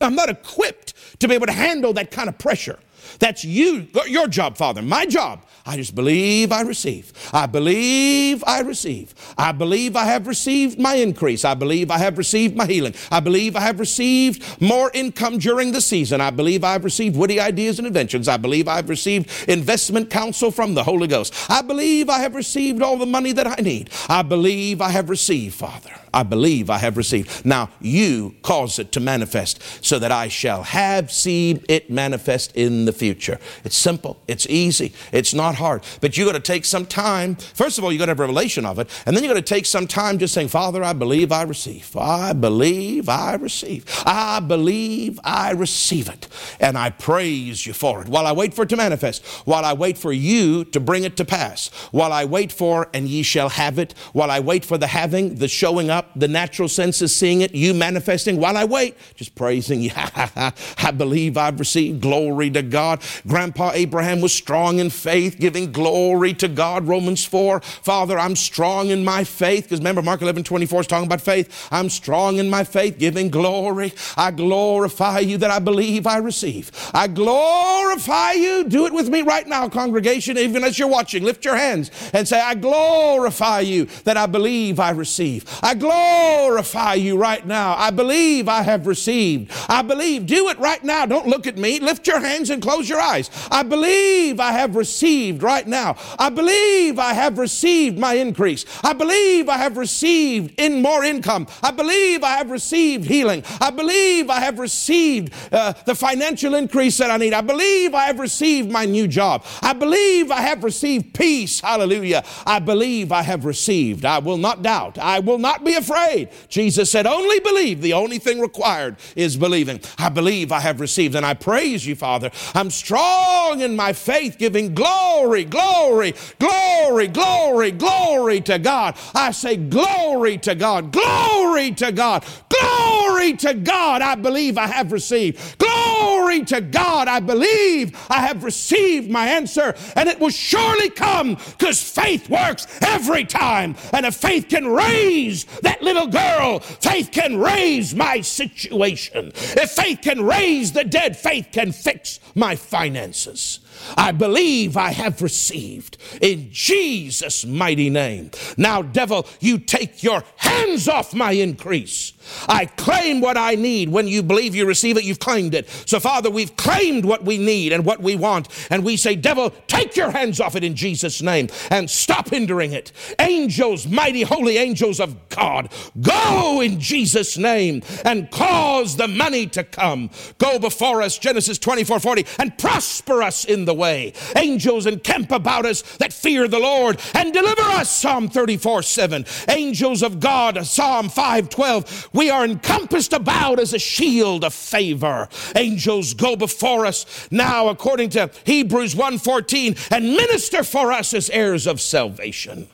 I'm not equipped to be able to handle that kind of pressure. That's you, your job, Father. My job. I just believe I receive. I believe I receive. I believe I have received my increase. I believe I have received my healing. I believe I have received more income during the season. I believe I've received witty ideas and inventions. I believe I've received investment counsel from the Holy Ghost. I believe I have received all the money that I need. I believe I have received, Father. I believe I have received. Now you cause it to manifest so that I shall have seen it manifest in the future. It's simple, it's easy, it's not hard. But you got to take some time. First of all, you got to have revelation of it, and then you got to take some time just saying, Father, I believe I receive. I believe I receive. I believe I receive it. And I praise you for it. While I wait for it to manifest, while I wait for you to bring it to pass, while I wait for, and ye shall have it, while I wait for the having, the showing up, the natural senses seeing it, you manifesting, while I wait, just praising you. I believe I've received glory to God. Grandpa Abraham was strong in faith, giving glory to God. Romans 4, Father, I'm strong in my faith. Because remember, Mark 11 24 is talking about faith. I'm strong in my faith, giving glory. I glorify you that I believe I receive. I glorify you. Do it with me right now, congregation, even as you're watching. Lift your hands and say, I glorify you that I believe I receive. I glorify you right now. I believe I have received. I believe. Do it right now. Don't look at me. Lift your hands and close your eyes. I believe I have received right now. I believe I have received my increase. I believe I have received in more income. I believe I have received healing. I believe I have received uh, the financial increase that I need. I believe I have received my new job. I believe I have received peace. Hallelujah. I believe I have received. I will not doubt. I will not be afraid. Jesus said, only believe. The only thing required is believing. I believe I have received. And I praise you, Father. I'm strong in my faith, giving glory, glory, glory, glory, glory to God. I say, glory to God, glory to God, glory to God. I believe I have received. Glory to God. I believe I have received my answer, and it will surely come because faith works every time. And if faith can raise that little girl, faith can raise my situation. If faith can raise the dead, faith can fix my finances. I believe I have received in Jesus' mighty name. Now, devil, you take your hands off my increase. I claim what I need. When you believe you receive it, you've claimed it. So, Father, we've claimed what we need and what we want. And we say, Devil, take your hands off it in Jesus' name and stop hindering it. Angels, mighty holy angels of God, go in Jesus' name and cause the money to come. Go before us, Genesis 24 40, and prosper us in the way. Angels encamp about us that fear the Lord and deliver us, Psalm 34 7. Angels of God, Psalm 5 12 we are encompassed about as a shield of favor. Angels go before us now, according to Hebrews 1:14, and minister for us as heirs of salvation.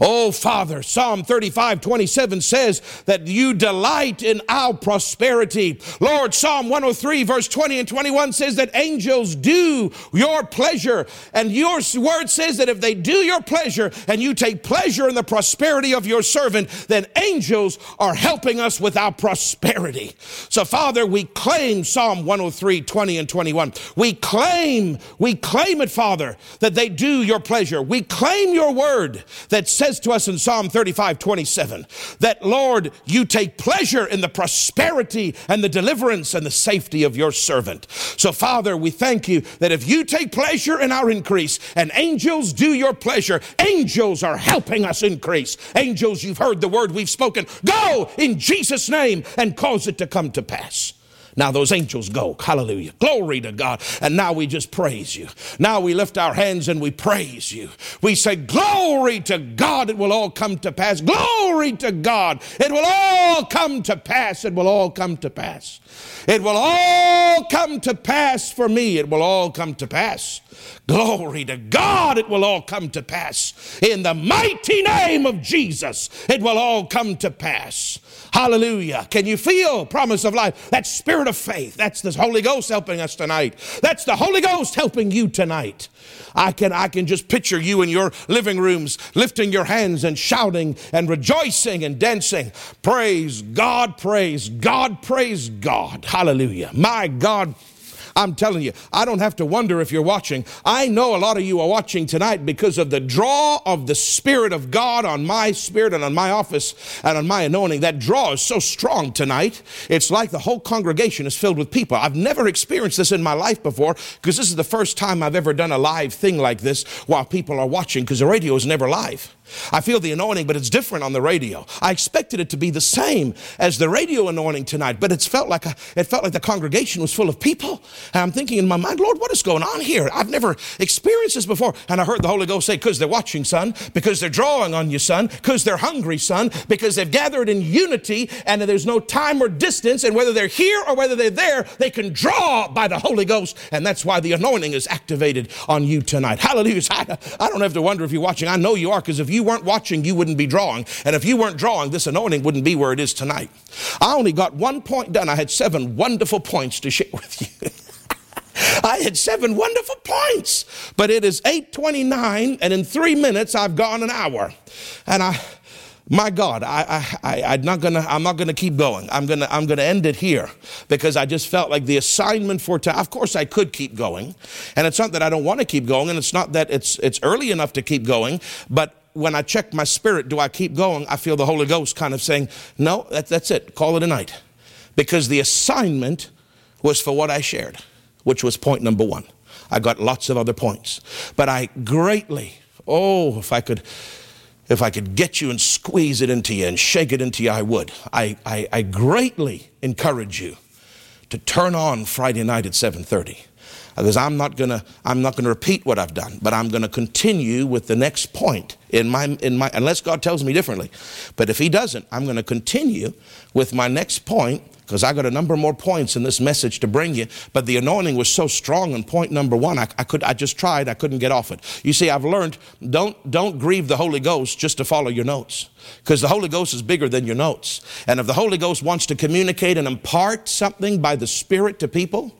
Oh, Father, Psalm 35 27 says that you delight in our prosperity. Lord, Psalm 103, verse 20 and 21 says that angels do your pleasure. And your word says that if they do your pleasure and you take pleasure in the prosperity of your servant, then angels are helping us with our prosperity. So, Father, we claim Psalm 103, 20 and 21. We claim, we claim it, Father, that they do your pleasure. We claim your word that says says to us in Psalm 35 27 that, Lord, you take pleasure in the prosperity and the deliverance and the safety of your servant. So, Father, we thank you that if you take pleasure in our increase and angels do your pleasure, angels are helping us increase. Angels, you've heard the word we've spoken. Go in Jesus' name and cause it to come to pass. Now those angels go. Hallelujah. Glory to God. And now we just praise you. Now we lift our hands and we praise you. We say, Glory to God. It will all come to pass. Glory to God. It will all come to pass. It will all come to pass. It will all come to pass for me. It will all come to pass. Glory to God. It will all come to pass. In the mighty name of Jesus, it will all come to pass. Hallelujah. Can you feel promise of life? That spirit of faith. That's the Holy Ghost helping us tonight. That's the Holy Ghost helping you tonight. I can, I can just picture you in your living rooms lifting your hands and shouting and rejoicing and dancing. Praise God, praise God, praise God. Hallelujah. My God I'm telling you, I don't have to wonder if you're watching. I know a lot of you are watching tonight because of the draw of the Spirit of God on my spirit and on my office and on my anointing. That draw is so strong tonight. It's like the whole congregation is filled with people. I've never experienced this in my life before because this is the first time I've ever done a live thing like this while people are watching because the radio is never live. I feel the anointing, but it's different on the radio. I expected it to be the same as the radio anointing tonight, but it's felt like a, it felt like the congregation was full of people. And I'm thinking in my mind, Lord, what is going on here? I've never experienced this before. And I heard the Holy Ghost say, because they're watching, son, because they're drawing on you, son, because they're hungry, son, because they've gathered in unity and there's no time or distance, and whether they're here or whether they're there, they can draw by the Holy Ghost. And that's why the anointing is activated on you tonight. Hallelujah. I, I don't have to wonder if you're watching. I know you are, because if you you weren't watching, you wouldn't be drawing. And if you weren't drawing, this anointing wouldn't be where it is tonight. I only got one point done. I had seven wonderful points to share with you. I had seven wonderful points, but it is 8:29, and in three minutes I've gone an hour, and I my God, I, I, I, am not gonna, I'm not gonna keep going. I'm gonna, I'm gonna end it here because I just felt like the assignment for time. Of course, I could keep going, and it's not that I don't want to keep going, and it's not that it's, it's early enough to keep going. But when I check my spirit, do I keep going? I feel the Holy Ghost kind of saying, "No, that, that's it. Call it a night," because the assignment was for what I shared, which was point number one. I got lots of other points, but I greatly, oh, if I could if I could get you and squeeze it into you and shake it into you, I would. I, I, I greatly encourage you to turn on Friday night at 7:30 because I'm not gonna I'm not gonna repeat what I've done, but I'm gonna continue with the next point in my in my unless God tells me differently. But if He doesn't, I'm gonna continue with my next point because I got a number more points in this message to bring you. But the anointing was so strong in point number one, I, I, could I just tried, I couldn't get off it. You see, I've learned don't don't grieve the Holy Ghost just to follow your notes. Because the Holy Ghost is bigger than your notes. And if the Holy Ghost wants to communicate and impart something by the Spirit to people,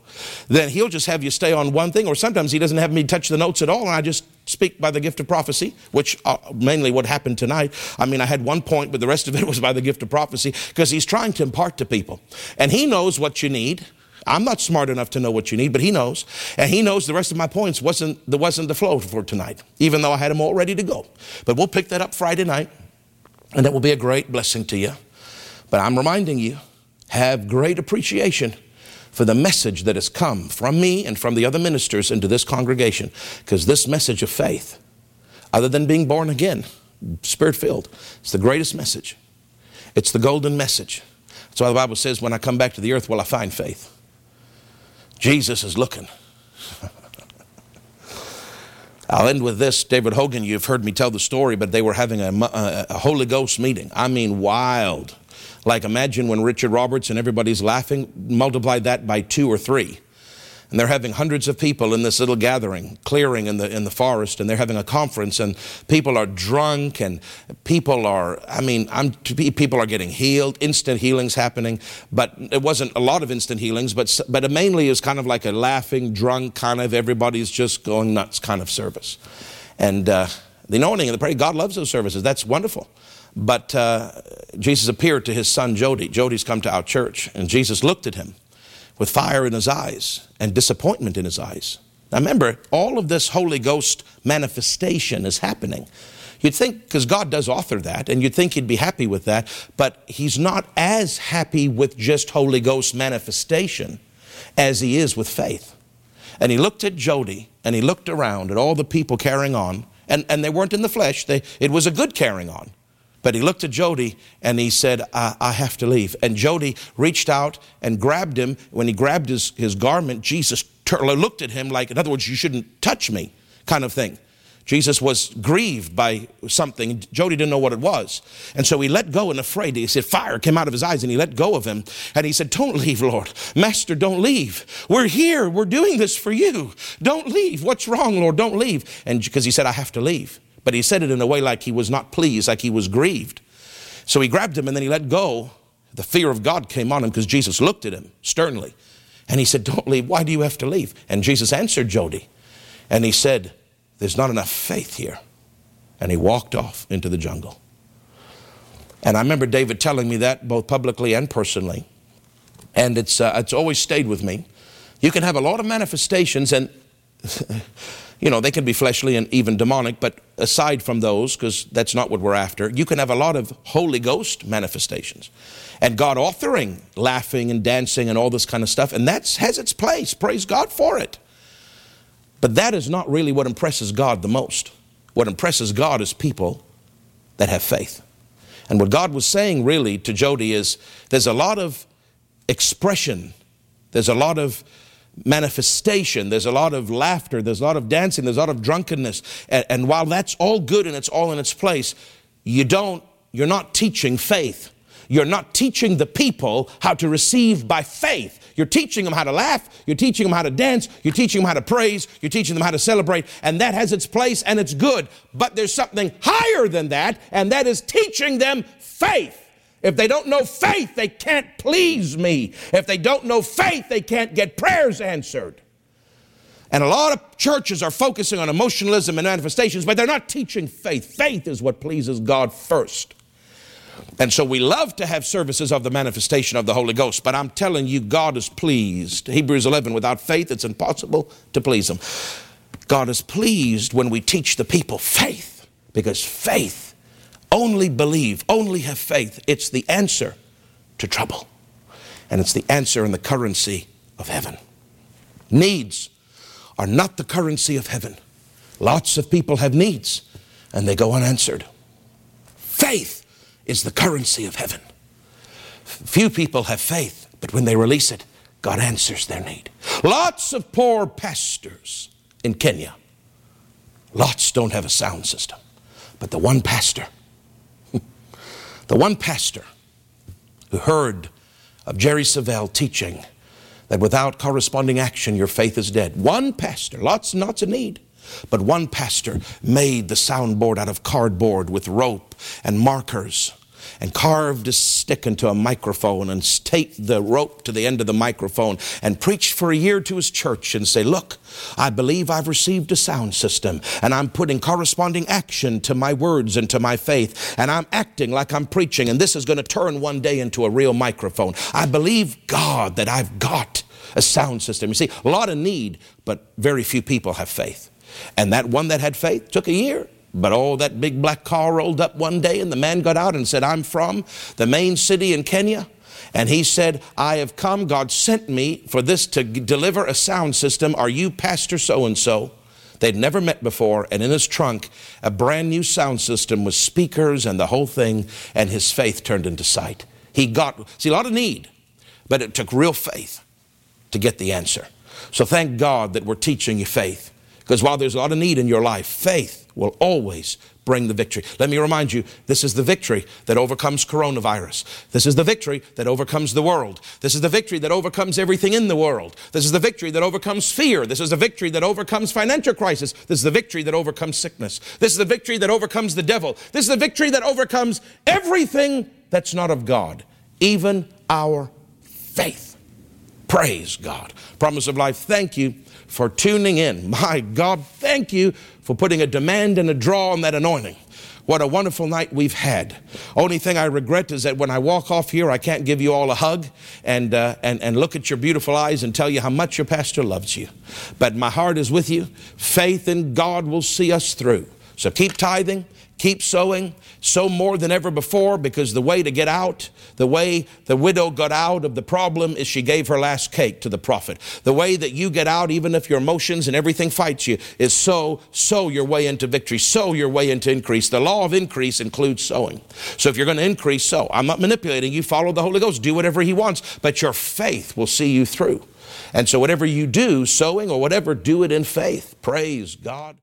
then he'll just have you stay on one thing, or sometimes he doesn't have me touch the notes at all, and I just speak by the gift of prophecy, which uh, mainly what happened tonight. I mean, I had one point, but the rest of it was by the gift of prophecy, because he's trying to impart to people. And he knows what you need. I'm not smart enough to know what you need, but he knows. And he knows the rest of my points wasn't, there wasn't the flow for tonight, even though I had them all ready to go. But we'll pick that up Friday night, and that will be a great blessing to you. But I'm reminding you, have great appreciation for the message that has come from me and from the other ministers into this congregation. Because this message of faith, other than being born again, spirit filled, it's the greatest message. It's the golden message. That's why the Bible says, when I come back to the earth, will I find faith? Jesus is looking. I'll end with this. David Hogan, you've heard me tell the story, but they were having a, a, a Holy Ghost meeting. I mean, wild. Like imagine when Richard Roberts and everybody's laughing, multiply that by two or three. And they're having hundreds of people in this little gathering, clearing in the, in the forest, and they're having a conference, and people are drunk, and people are, I mean, I'm, people are getting healed, instant healings happening, but it wasn't a lot of instant healings, but, but it mainly is kind of like a laughing, drunk kind of everybody's just going nuts kind of service. And uh, the anointing and the prayer, God loves those services. That's wonderful. But uh, Jesus appeared to his son Jody. Jody's come to our church, and Jesus looked at him with fire in his eyes and disappointment in his eyes. Now remember, all of this Holy Ghost manifestation is happening. You'd think, because God does author that, and you'd think He'd be happy with that, but He's not as happy with just Holy Ghost manifestation as He is with faith. And He looked at Jody, and He looked around at all the people carrying on, and, and they weren't in the flesh, they, it was a good carrying on. But he looked at Jody and he said, I, I, have to leave. And Jody reached out and grabbed him. When he grabbed his, his garment, Jesus looked at him like, in other words, you shouldn't touch me, kind of thing. Jesus was grieved by something. Jody didn't know what it was. And so he let go and afraid. He said, Fire came out of his eyes and he let go of him. And he said, Don't leave, Lord. Master, don't leave. We're here. We're doing this for you. Don't leave. What's wrong, Lord? Don't leave. And because he said, I have to leave. But he said it in a way like he was not pleased, like he was grieved. So he grabbed him and then he let go. The fear of God came on him because Jesus looked at him sternly. And he said, Don't leave. Why do you have to leave? And Jesus answered Jody. And he said, There's not enough faith here. And he walked off into the jungle. And I remember David telling me that both publicly and personally. And it's, uh, it's always stayed with me You can have a lot of manifestations, and you know, they can be fleshly and even demonic, but aside from those, because that's not what we're after, you can have a lot of Holy Ghost manifestations. And God authoring laughing and dancing and all this kind of stuff, and that has its place. Praise God for it. But that is not really what impresses God the most. What impresses God is people that have faith. And what God was saying really to Jody is there's a lot of expression, there's a lot of manifestation, there's a lot of laughter, there's a lot of dancing, there's a lot of drunkenness. And, and while that's all good and it's all in its place, you don't, you're not teaching faith. You're not teaching the people how to receive by faith. You're teaching them how to laugh. You're teaching them how to dance. You're teaching them how to praise. You're teaching them how to celebrate. And that has its place and it's good. But there's something higher than that, and that is teaching them faith. If they don't know faith, they can't please me. If they don't know faith, they can't get prayers answered. And a lot of churches are focusing on emotionalism and manifestations, but they're not teaching faith. Faith is what pleases God first. And so we love to have services of the manifestation of the Holy Ghost, but I'm telling you, God is pleased. Hebrews 11, without faith, it's impossible to please Him. God is pleased when we teach the people faith, because faith, only believe, only have faith. It's the answer to trouble, and it's the answer and the currency of heaven. Needs are not the currency of heaven. Lots of people have needs, and they go unanswered. Faith is the currency of heaven. Few people have faith, but when they release it, God answers their need. Lots of poor pastors in Kenya. Lots don't have a sound system. But the one pastor, the one pastor who heard of Jerry Savelle teaching that without corresponding action, your faith is dead. One pastor, lots and lots of need. But one pastor made the soundboard out of cardboard with rope and markers and carved a stick into a microphone and taped the rope to the end of the microphone and preached for a year to his church and say, look, I believe I've received a sound system and I'm putting corresponding action to my words and to my faith and I'm acting like I'm preaching and this is going to turn one day into a real microphone. I believe God that I've got a sound system. You see, a lot of need, but very few people have faith. And that one that had faith took a year. But oh, that big black car rolled up one day and the man got out and said, I'm from the main city in Kenya. And he said, I have come, God sent me for this to deliver a sound system. Are you Pastor so and so? They'd never met before, and in his trunk, a brand new sound system with speakers and the whole thing, and his faith turned into sight. He got, see, a lot of need, but it took real faith to get the answer. So thank God that we're teaching you faith. Because while there's a lot of need in your life, faith will always bring the victory. Let me remind you this is the victory that overcomes coronavirus. This is the victory that overcomes the world. This is the victory that overcomes everything in the world. This is the victory that overcomes fear. This is the victory that overcomes financial crisis. This is the victory that overcomes sickness. This is the victory that overcomes the devil. This is the victory that overcomes everything that's not of God, even our faith. Praise God. Promise of life, thank you for tuning in. My God, thank you for putting a demand and a draw on that anointing. What a wonderful night we've had. Only thing I regret is that when I walk off here, I can't give you all a hug and, uh, and, and look at your beautiful eyes and tell you how much your pastor loves you. But my heart is with you. Faith in God will see us through. So keep tithing, keep sowing, sow more than ever before because the way to get out, the way the widow got out of the problem is she gave her last cake to the prophet. The way that you get out, even if your emotions and everything fights you, is sow, sow your way into victory, sow your way into increase. The law of increase includes sowing. So if you're going to increase, sow. I'm not manipulating you. Follow the Holy Ghost. Do whatever He wants, but your faith will see you through. And so whatever you do, sowing or whatever, do it in faith. Praise God.